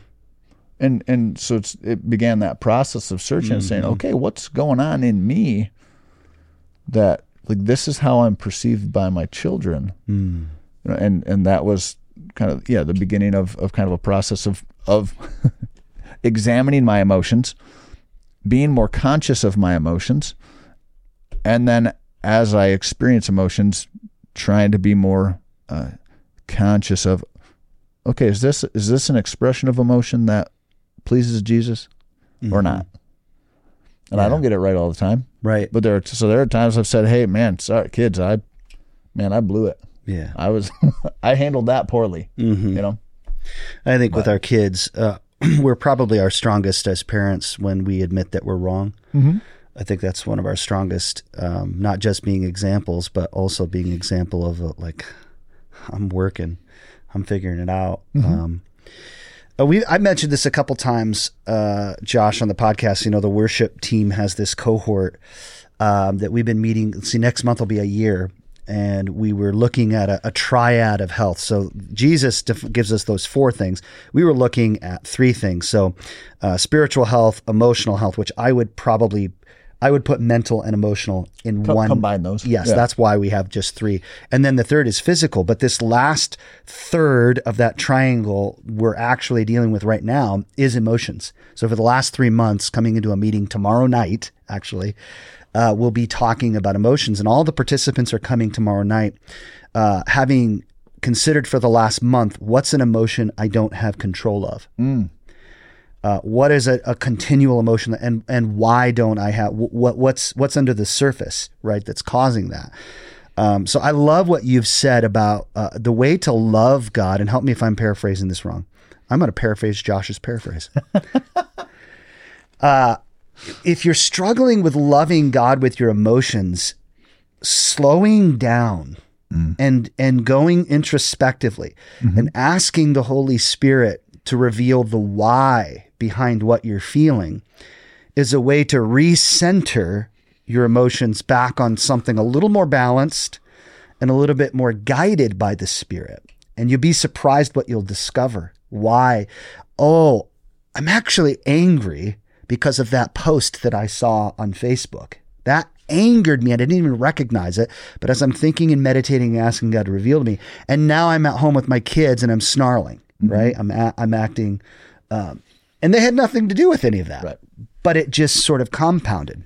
And and so it's, it began that process of searching and saying, Mm-hmm. "Okay, what's going on in me that like this is how I'm perceived by my children?" Mm. You know, and and that was kind of yeah the beginning of, of kind of a process of of examining my emotions being more conscious of my emotions and then as i experience emotions trying to be more uh, conscious of okay is this is this an expression of emotion that pleases jesus or not and i don't get it right all the time Right. but there are so there are times i've said hey man sorry kids i man i blew it Yeah. I was I handled that poorly. Mm-hmm. You know. I think with our kids, uh, we're probably our strongest as parents when we admit that we're wrong. Mm-hmm. I think that's one of our strongest, um, not just being examples, but also being an example of uh, like, I'm working, I'm figuring it out. Um, uh, we I mentioned this a couple times, uh, Josh, on the podcast. You know, the worship team has this cohort um, that we've been meeting. See, next month will be a year, and we were looking at a, a triad of health. So Jesus def- gives us those four things. We were looking at three things. So uh, spiritual health, emotional health, which I would probably. I would put mental and emotional in Co- one. combine those. Yes, Yeah. that's why we have just three. And then the third is physical. But this last third of that triangle we're actually dealing with right now is emotions. So for the last three months, coming into a meeting tomorrow night, actually, uh, we'll be talking about emotions. And all the participants are coming tomorrow night, uh, having considered for the last month what's an emotion I don't have control of. Uh, what is a, a continual emotion and and why don't I have what what's what's under the surface right that's causing that? Um, so I love what you've said about uh, the way to love God and help me if I'm paraphrasing this wrong. I'm going to paraphrase Josh's paraphrase. Uh, if you're struggling with loving God with your emotions slowing down and and going introspectively and asking the Holy Spirit to reveal the why behind what you're feeling is a way to recenter your emotions back on something a little more balanced and a little bit more guided by the Spirit. And you'll be surprised what you'll discover. Why? Oh, I'm actually angry because of that post that I saw on Facebook. That angered me. I didn't even recognize it. But as I'm thinking and meditating and asking God to reveal to me, and now I'm at home with my kids and I'm snarling, right? I'm, a- I'm acting, um, and they had nothing to do with any of that. Right. But it just sort of compounded.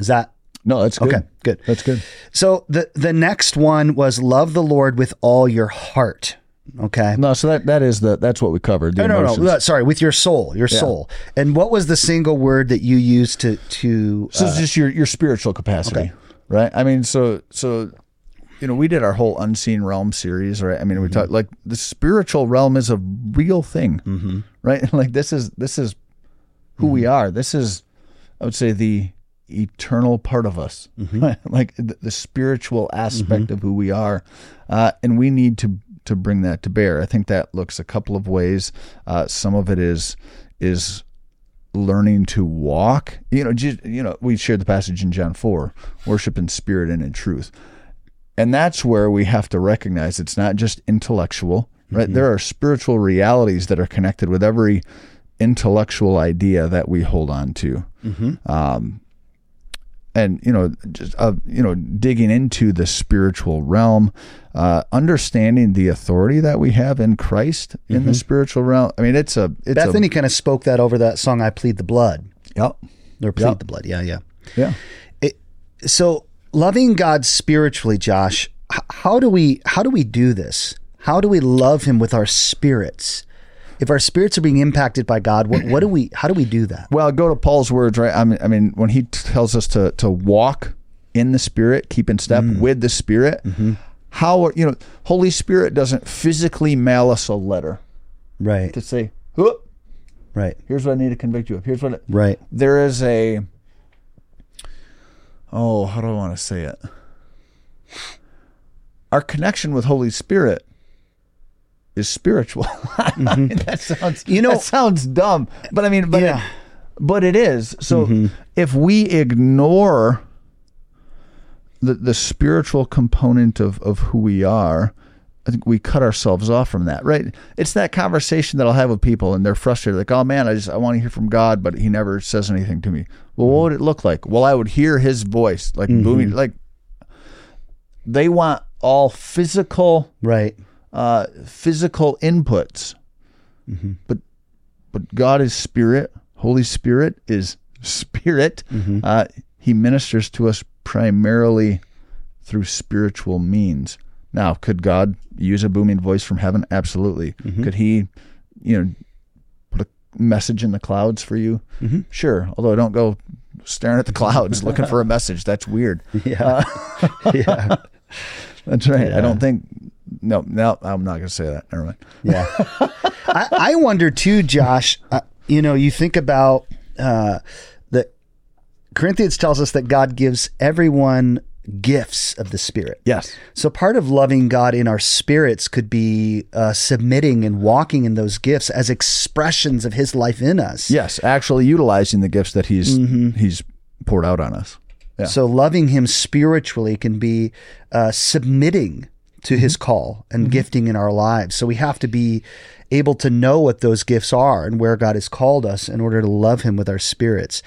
Is that No, that's good. okay? Good. That's good. So the the next one was love the Lord with all your heart. Okay. No, so that that is the that's what we covered. The No, no, no, no. Sorry, with your soul, your soul. And what was the single word that you used to to? So it's uh, just your your spiritual capacity, Okay. right? I mean, so so you know, we did our whole unseen realm series, right? I mean, we Mm-hmm. talked like the spiritual realm is a real thing, mm-hmm. right? Like this is this is who we Mm-hmm. are. This is, I would say, the eternal part of us, Mm-hmm. right? like the, the spiritual aspect of who we are, uh, and we need to to bring that to bear. I think that looks a couple of ways. Uh, some of it is is learning to walk. You know, just, you know, we shared the passage in John four, worship in spirit and in truth, and that's where we have to recognize it's not just intellectual. Right, there are spiritual realities that are connected with every intellectual idea that we hold on to. Um, and you know just uh, you know digging into the spiritual realm uh, understanding the authority that we have in christ in the spiritual realm i mean it's a it's Bethany kind of spoke that over that song, I Plead the Blood. yep Or Plead Yep. the Blood. Yeah, yeah. yeah It, so loving God spiritually, Josh, how do we how do we do this? How do we love him with our spirits? If our spirits are being impacted by God, what, what do we how do we do that? well go to paul's words right i mean, I mean when he tells us to to walk in the spirit keep in step mm. with the spirit mm-hmm. how are you know holy spirit doesn't physically mail us a letter Right. to say "Whoop, Right. here's what i need to convict you of here's what Right. there is a oh how do i want to say it? Our connection with holy spirit is spiritual. I mean, mm-hmm. that sounds You know- that sounds dumb but i mean but Yeah. it, but it is. So mm-hmm. if we ignore the the spiritual component of of who we are I think we cut ourselves off from that, right? It's that conversation that I'll have with people and they're frustrated, like, oh man, I just I want to hear from God, but he never says anything to me. Well, what would it look like? Well, I would hear his voice, like booming, like they want all physical Right. uh, physical inputs. But but God is spirit. Holy Spirit is spirit. Uh, he ministers to us primarily through spiritual means. Now, could God use a booming voice from heaven? Absolutely. Could He, you know, put a message in the clouds for you? Sure. Although I don't go staring at the clouds looking for a message. That's weird. Yeah. yeah. That's right. I don't think. No, no, I'm not going to say that. Never mind. Yeah. I, I wonder too, Josh. Uh, you know, you think about uh, that Corinthians tells us that God gives everyone gifts of the Spirit. Yes. So part of loving God in our spirits could be uh, submitting and walking in those gifts as expressions of His life in us. Yes, actually utilizing the gifts that he's he's poured out on us. Yeah. So loving Him spiritually can be uh, submitting to His call and gifting in our lives. So we have to be able to know what those gifts are and where God has called us in order to love Him with our spirits.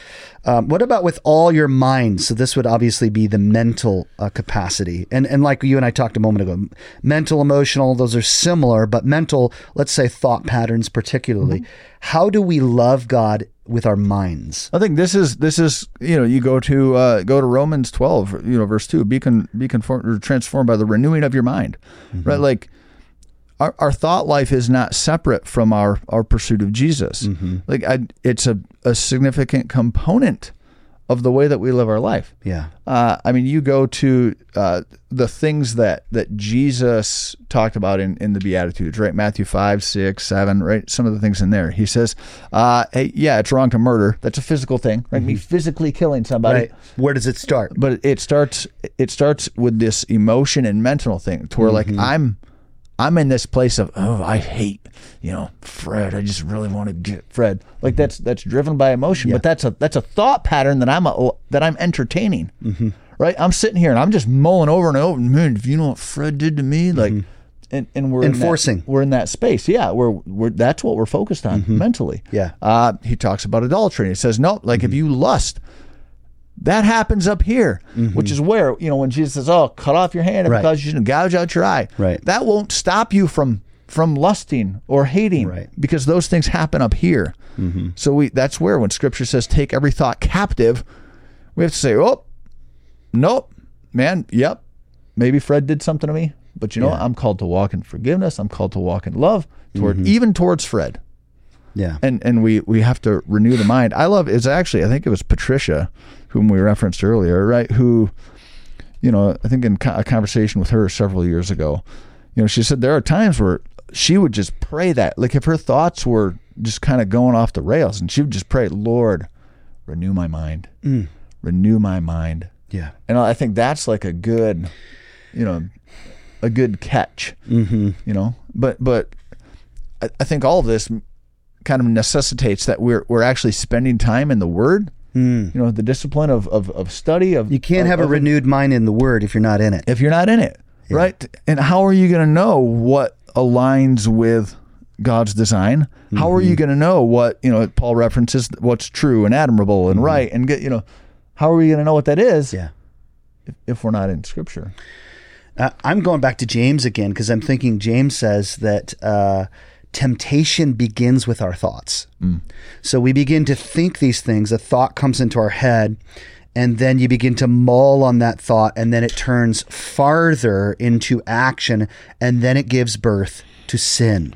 Um, what about with all your mind? So this would obviously be the mental uh, capacity, and and like you and I talked a moment ago, mental, emotional, those are similar, but mental, let's say thought patterns particularly. How do we love God with our minds? I think this is this is you know you go to uh, go to Romans twelve you know verse two be con, be conformed or transformed by the renewing of your mind, right? Like our, our thought life is not separate from our our pursuit of Jesus. Like I, it's a a significant component of the way that we live our life. Yeah. Uh, I mean, you go to uh, the things that that Jesus talked about in, in the Beatitudes, right? Matthew five, six, seven, right? Some of the things in there. He says, uh, "Hey, yeah, it's wrong to murder. That's a physical thing, right? Me physically killing somebody." Right. Where does it start? But it starts it starts with this emotion and mental thing, to where like I'm I'm in this place of oh I hate you know Fred. I just really want to get Fred. Like mm-hmm. that's that's driven by emotion, but that's a that's a thought pattern that I'm a, that I'm entertaining. Mm-hmm. Right? I'm sitting here and I'm just mulling over and over. Man, if you know what Fred did to me, mm-hmm. like. And, and we're in that- Enforcing. we're in that space. Yeah, we're, we're that's what we're focused on mentally. Yeah. Uh, he talks about adultery. He says, no, like if you lust, that happens up here, which mm-hmm. is where, you know, when Jesus says, oh, cut off your hand Right. it causes you to gouge out your eye. Right. That won't stop you from from lusting or hating Right. because those things happen up here. Mm-hmm. So we that's where when scripture says take every thought captive, we have to say, oh, nope, man, yep, maybe Fred did something to me, but you know, what? I'm called to walk in forgiveness. I'm called to walk in love toward mm-hmm. even towards Fred Yeah. and and we we have to renew the mind. I love it's actually I think it was Patricia whom we referenced earlier, right? Who, you know, I think in co- a conversation with her several years ago, you know, she said there are times where she would just pray that, like if her thoughts were just kind of going off the rails, and she would just pray, Lord, renew my mind, renew my mind, Yeah. and I think that's like a good, you know, a good catch. Mm-hmm. You know, but but I, I think all of this kind of necessitates that we're we're actually spending time in the Word. You know, the discipline of of, of study of. You can't of- have a renewed mind in the Word if you're not in it. if you're not in it, right? And how are you going to know what aligns with God's design? How are Mm-hmm. you going to know what you know? Paul references what's true and admirable and right, and get you know. How are we going to know what that is Mm-hmm. Yeah. if, if we're not in Scripture? Uh, I'm going back to James again because I'm thinking James says that uh, temptation begins with our thoughts. So we begin to think these things, a thought comes into our head, and then you begin to mull on that thought, and then it turns farther into action, and then it gives birth to sin.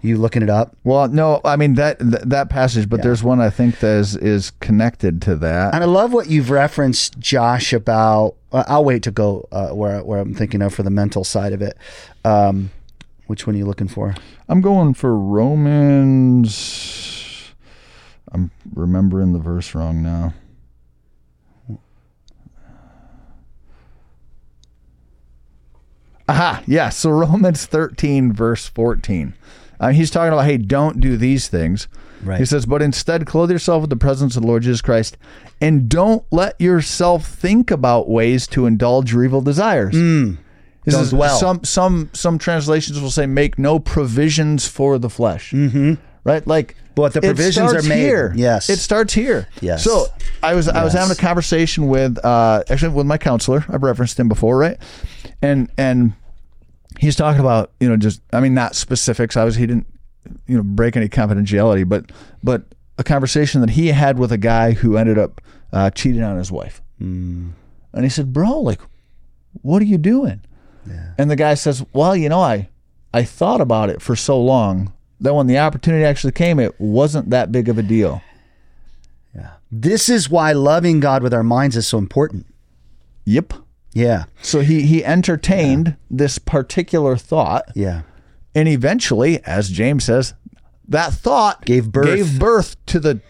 You looking it up? Well, no, I mean that th- that passage, but there's one I think that is is connected to that. And I love what you've referenced, Josh, about. Uh, I'll wait to go uh, where where I'm thinking of for the mental side of it. Um, which one are you looking for? I'm going for Romans. I'm remembering the verse wrong now. Aha, yeah. So Romans 13, verse 14. Uh, he's talking about, hey, don't do these things. Right. He says, but instead clothe yourself with the presence of the Lord Jesus Christ and don't let yourself think about ways to indulge your evil desires. This is- dwell. Some some some translations will say make no provisions for the flesh. Mm-hmm. Right, like But the provisions are made. Here. Yes. it starts here. Yes. So I was I was having a conversation with uh actually with my counselor. I've referenced him before, right? And and he's talking about you know just I mean not specifics. I was he didn't you know break any confidentiality, but but a conversation that he had with a guy who ended up uh, cheating on his wife. Hmm. And he said, "Bro, like, what are you doing?" And the guy says, "Well, you know, I I thought about it for so long that when the opportunity actually came, it wasn't that big of a deal." Yeah. This is why loving God with our minds is so important. Yep. Yeah, So he he entertained this particular thought, yeah. and eventually, as James says, that thought Gave birth. gave birth to the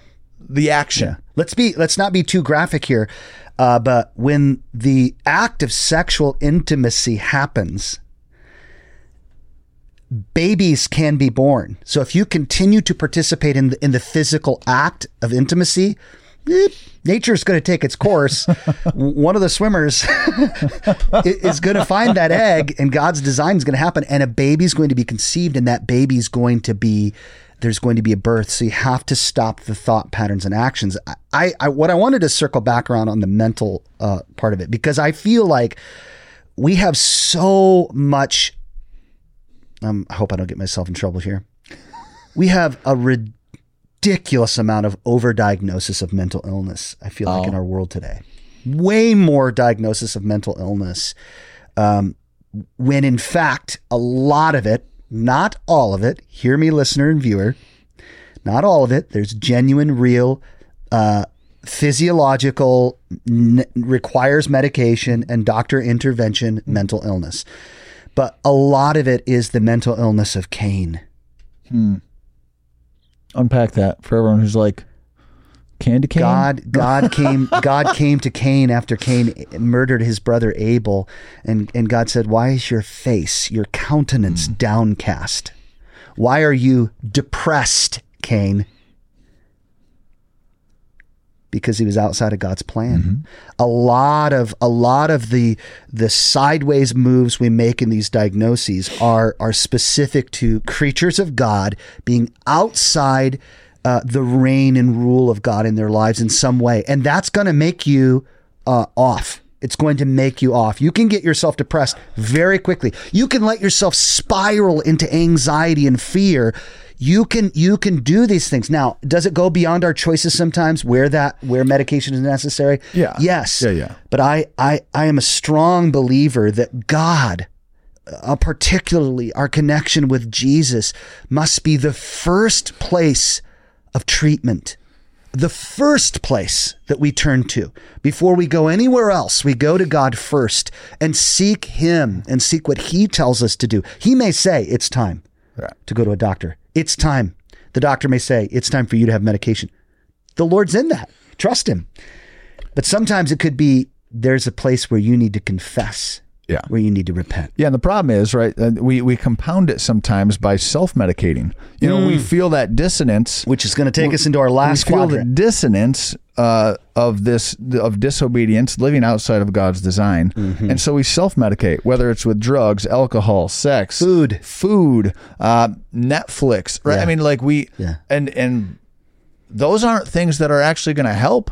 the action. Let's be let's not be too graphic here, uh, but when the act of sexual intimacy happens, babies can be born. So if you continue to participate in the, in the physical act of intimacy, eh, nature's going to take its course. One of the swimmers is going to find that egg, and God's design is going to happen, and a baby's going to be conceived, and that baby's going to be there's going to be a birth. So you have to stop the thought patterns and actions. I, I, what I wanted to circle back around on the mental uh, part of it because I feel like we have so much. Um, I hope I don't get myself in trouble here. We have a ridiculous amount of overdiagnosis of mental illness. I feel like in our world today, way more diagnosis of mental illness, um, when in fact a lot of it, not all of it. Hear me, listener and viewer. Not all of it. There's genuine, real, uh, physiological, n- requires medication and doctor intervention mental illness. But a lot of it is the mental illness of Cain. Hmm. Unpack that for everyone who's like, candy cane. God, God came, God came to Cain after Cain murdered his brother Abel, and and God said, "Why is your face, your countenance hmm. downcast? Why are you depressed, Cain?" Because he was outside of God's plan. Mm-hmm. A lot of a lot of the the sideways moves we make in these diagnoses are are specific to creatures of God being outside uh, the reign and rule of God in their lives in some way, and that's going to make you uh, off. It's going to make you off. You can get yourself depressed very quickly. You can let yourself spiral into anxiety and fear. You can you can do these things. Now, does it go beyond our choices sometimes where that where medication is necessary? Yeah. Yes. Yeah, yeah. But I I I am a strong believer that God uh, particularly our connection with Jesus must be the first place of treatment. The first place that we turn to before we go anywhere else, we go to God first and seek Him and seek what He tells us to do. He may say, It's time Right. to go to a doctor. It's time. The doctor may say, It's time for you to have medication. The Lord's in that. Trust Him. But sometimes it could be there's a place where you need to confess Yeah. where you need to repent. Yeah, and the problem is, right? uh, We we compound it sometimes by self-medicating. You know, we feel that dissonance. Which is going to take us into our last we feel quadrant. the dissonance uh, of this of disobedience, living outside of God's design, Mm-hmm. and so we self-medicate, whether it's with drugs, alcohol, sex, Food. food, uh, Netflix. Right? Yeah. I mean, like we Yeah. and and those aren't things that are actually going to help.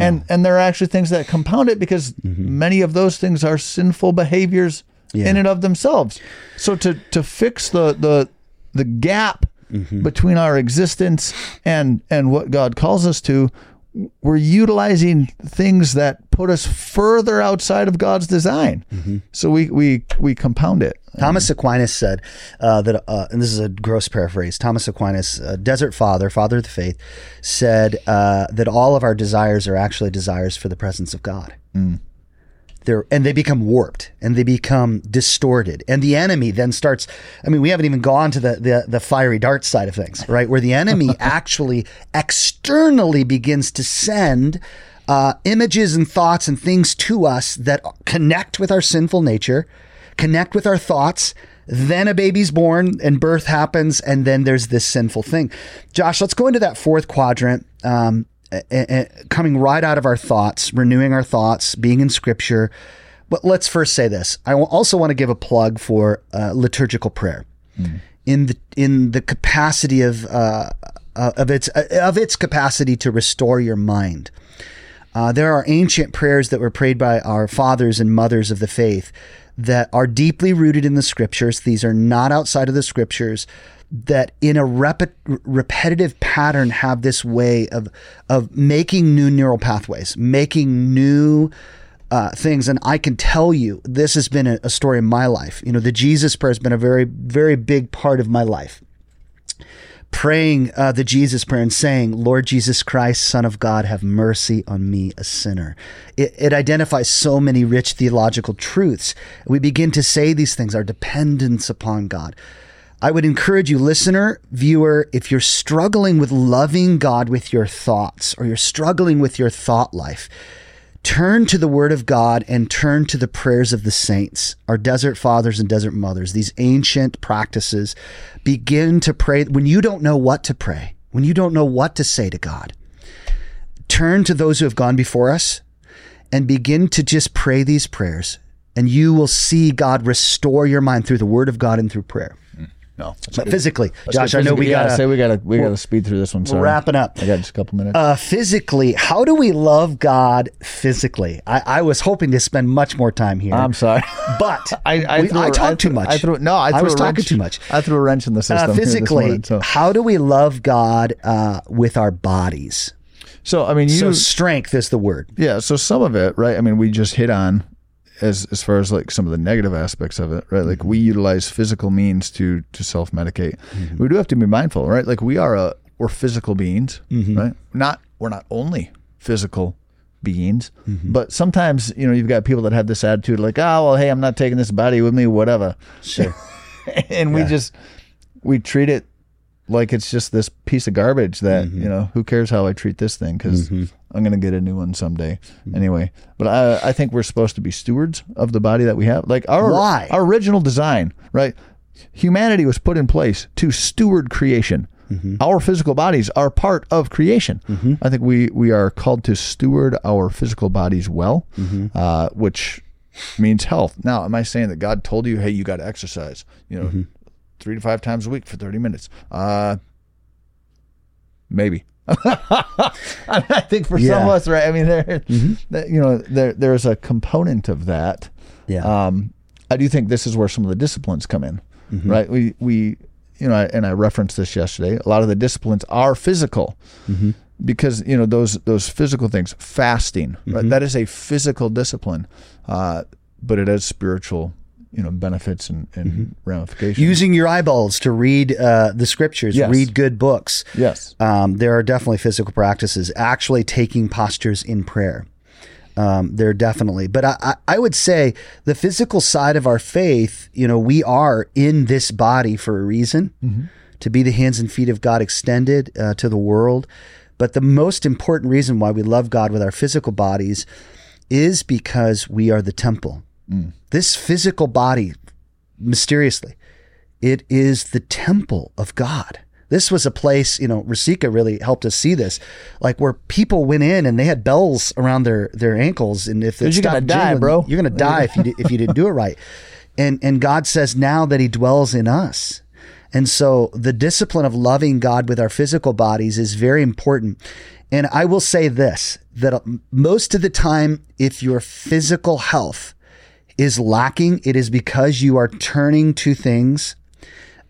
And and they're actually things that compound it because mm-hmm. many of those things are sinful behaviors Yeah. in and of themselves. So to to fix the the the gap mm-hmm. between our existence and and what God calls us to, we're utilizing things that put us further outside of God's design. So we we we compound it. Thomas Aquinas said uh, that, uh, and this is a gross paraphrase. Thomas Aquinas, uh, desert father, father of the faith, said uh, that all of our desires are actually desires for the presence of God. They're, and they become warped and they become distorted. And the enemy then starts. I mean, we haven't even gone to the, the, the fiery dart side of things, right? Where the enemy actually externally begins to send uh, images and thoughts and things to us that connect with our sinful nature, connect with our thoughts. Then a baby's born and birth happens, and then there's this sinful thing. Josh, let's go into that fourth quadrant. Um, coming right out of our thoughts, renewing our thoughts, being in scripture. But let's first say this. I also want to give a plug for uh, liturgical prayer in the in the capacity of uh, uh, of its uh, of its capacity to restore your mind. Uh, there are ancient prayers that were prayed by our fathers and mothers of the faith that are deeply rooted in the scriptures. These are not outside of the scriptures. That in a repet- repetitive pattern have this way of of making new neural pathways, making new uh, things. And I can tell you, this has been a, a story in my life. You know, the Jesus prayer has been a very, very big part of my life praying uh, the Jesus prayer and saying, Lord Jesus Christ, Son of God, have mercy on me, a sinner. It, it identifies so many rich theological truths. We begin to say these things, our dependence upon God. I would encourage you, listener, viewer, if you're struggling with loving God with your thoughts or you're struggling with your thought life, turn to the Word of God and turn to the prayers of the saints, our desert fathers and desert mothers, these ancient practices. Begin to pray when you don't know what to pray, when you don't know what to say to God. Turn to those who have gone before us and begin to just pray these prayers, and you will see God restore your mind through the Word of God and through prayer. No, But physically, Josh, I know we yeah, got say we gotta we gotta speed through this one. Sorry. wrapping up. I got just a couple minutes. Uh, physically, how do we love God physically? I, I was hoping to spend much more time here. I'm sorry. but I I, we- threw, I talked too much. I threw no. I, threw was a talking wrench- too much. I threw a wrench in the system Uh, here this physically, morning, so. how do we love God uh, with our bodies? so I mean, you So strength is the word. Yeah, so some of it, right? I mean, we just hit on as as far as like some of the negative aspects of it, right? Like we mm-hmm. utilize physical means to to self medicate. Mm-hmm. We do have to be mindful, right? Like we are a we're physical beings, mm-hmm. right? Not we're not only physical beings, but sometimes you know you've got people that have this attitude like, oh well, hey, I'm not taking this body with me, whatever, Sure. and we just we treat it like it's just this piece of garbage that Mm-hmm. you know who cares how I treat this thing because I'm gonna get a new one someday Mm-hmm. anyway. But I I think we're supposed to be stewards of the body that we have. Like our Why? our original design, right? Humanity was put in place to steward creation. Mm-hmm. Our physical bodies are part of creation. I think we we are called to steward our physical bodies well, Mm-hmm. uh, which means health. Now, am I saying that God told you, hey, you got to exercise? You know, Mm-hmm. Three to five times a week for 30 minutes. Uh, maybe. I think for some of us, right? I mean, there, that, you know, there there's a component of that. Yeah. Um, I do think this is where some of the disciplines come in, Mm-hmm. right? We we, you know, and I referenced this yesterday. A lot of the disciplines are physical. Mm-hmm. Because you know those those physical things, fasting, Mm-hmm. right? That is a physical discipline, uh, but it has spiritual, you know, benefits and, and Mm-hmm. ramifications. Using your eyeballs to read uh, the scriptures, Yes. read good books. yes, Um, there are definitely physical practices. Actually, taking postures in prayer. Um, there are definitely, but I, I, would say the physical side of our faith. You know, we are in this body for a reason, to be the hands and feet of God extended uh, to the world. But the most important reason why we love God with our physical bodies is because we are the temple. This physical body, mysteriously, it is the temple of God. This was a place, you know, Rasika really helped us see this, like where people went in and they had bells around their their ankles, and if You're gonna die, bro. you're gonna die if you di- if you didn't do it right. And and God says now that He dwells in us, and so the discipline of loving God with our physical bodies is very important. And I will say this that most of the time, if your physical health is lacking, it is because you are turning to things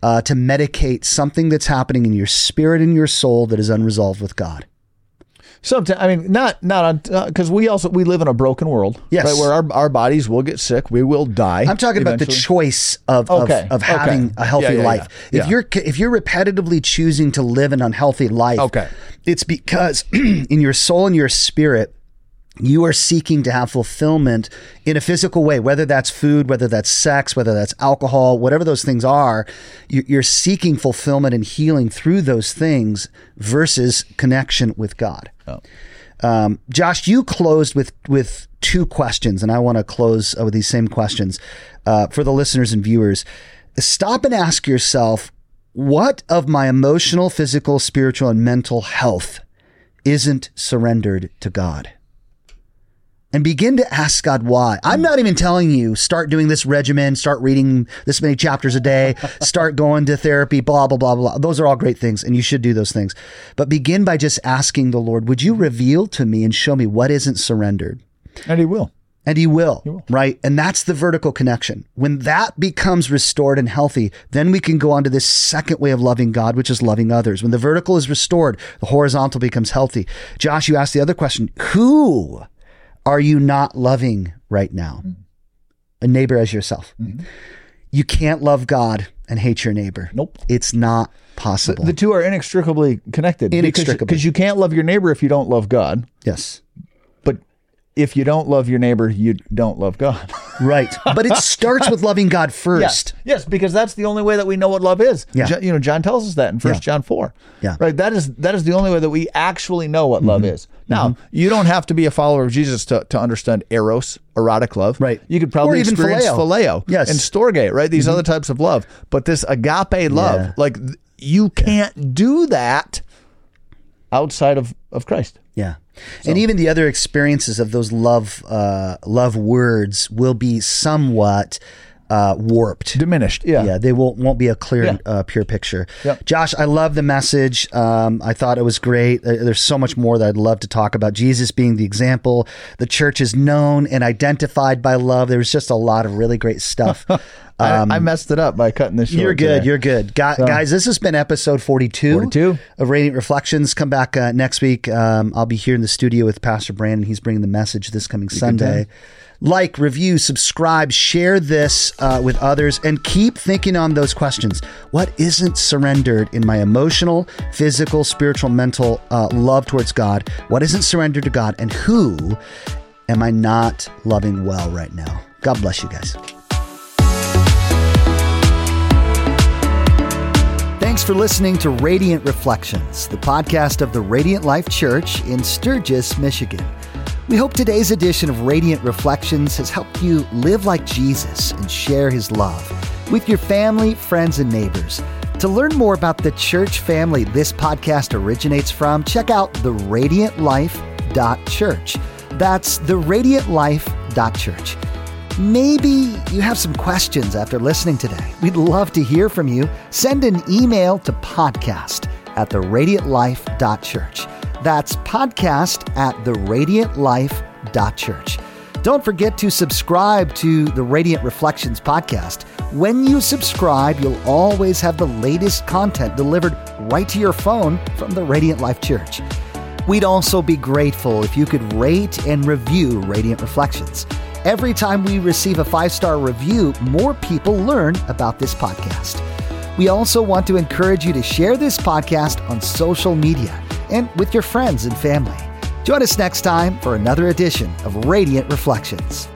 uh, to medicate something that's happening in your spirit and your soul that is unresolved with God. Sometimes, I mean, not not on because we also we live in a broken world, Yes. right, where our, our bodies will get sick, we will die. I'm talking about the choice of, Okay, of, of having okay. a healthy Yeah, yeah, life. yeah, If you're if you're repetitively choosing to live an unhealthy life, Okay. it's because in your soul and your spirit you are seeking to have fulfillment in a physical way, whether that's food, whether that's sex, whether that's alcohol, whatever those things are. you- You're seeking fulfillment and healing through those things versus connection with God. Um, Josh, you closed with with two questions, and I want to close uh, with these same questions uh, for the listeners and viewers. Stop and ask yourself, what of my emotional, physical, spiritual, and mental health isn't surrendered to God? And begin to ask God why. I'm not even telling you start doing this regimen, start reading this many chapters a day, start going to therapy, blah, blah, blah, blah. Those are all great things, and you should do those things. But begin by just asking the Lord, would you reveal to me and show me what isn't surrendered? and he will. And he will, right? And that's the vertical connection. When that becomes restored and healthy, then we can go on to this second way of loving God, which is loving others. When the vertical is restored, the horizontal becomes healthy. Josh, you asked the other question Who are you not loving right now? Mm-hmm. A neighbor as yourself. Mm-hmm. You can't love God and hate your neighbor. Nope. It's not possible. The two are inextricably connected. Inextricably. Because you can't love your neighbor if you don't love God. yes. But if you don't love your neighbor, you don't love God. Right. But it starts with loving God first. Yes, yes, because that's the only way that we know what love is. Yeah. Jo- you know, John tells us that in First John four. Yeah. Mm-hmm. right. That is that is the only way that we actually know what love is. Now, you don't have to be a follower of Jesus to, to understand eros, erotic love. Right. You could probably Or even experience phileo. phileo, Yes. Mm-hmm. and storge, right? These other types of love, but this agape love, Yeah. like you can't do that outside of of Christ. Yeah. And even the other experiences of those love uh, love words will be somewhat uh, warped. Diminished. Yeah. Yeah, they won't won't be a clear, Yeah. uh, pure picture. Yep. Josh, I love the message. Um, I thought it was great. Uh, There's so much more that I'd love to talk about. Jesus being the example, the church is known and identified by love. There was just a lot of really great stuff. I, I messed it up by cutting this short. Um, You're good. today. You're good. Gu- Guys, this has been episode 42, 42. of Radiant Reflections. Come back uh, next week. Um, I'll be here in the studio with Pastor Brandon. He's bringing the message this coming Sunday. Like, review, subscribe, share this uh, with others, and keep thinking on those questions. What isn't surrendered in my emotional, physical, spiritual, mental uh, love towards God? What isn't surrendered to God? And who am I not loving well right now? God bless you guys. Thanks for listening to Radiant Reflections, the podcast of the Radiant Life Church in Sturgis, Michigan. We hope today's edition of Radiant Reflections has helped you live like Jesus and share his love with your family, friends, and neighbors. To learn more about the church family this podcast originates from, check out theradiantlife.church. That's theradiantlife.church. Maybe you have some questions after listening today. We'd love to hear from you. Send an email to podcast at theradiantlife.church. That's podcast at theradiantlife.church. Don't forget to subscribe to the Radiant Reflections podcast. When you subscribe, you'll always have the latest content delivered right to your phone from the Radiant Life Church. We'd also be grateful if you could rate and review Radiant Reflections. Every time we receive a five star review, more people learn about this podcast. We also want to encourage you to share this podcast on social media and with your friends and family. Join us next time for another edition of Radiant Reflections.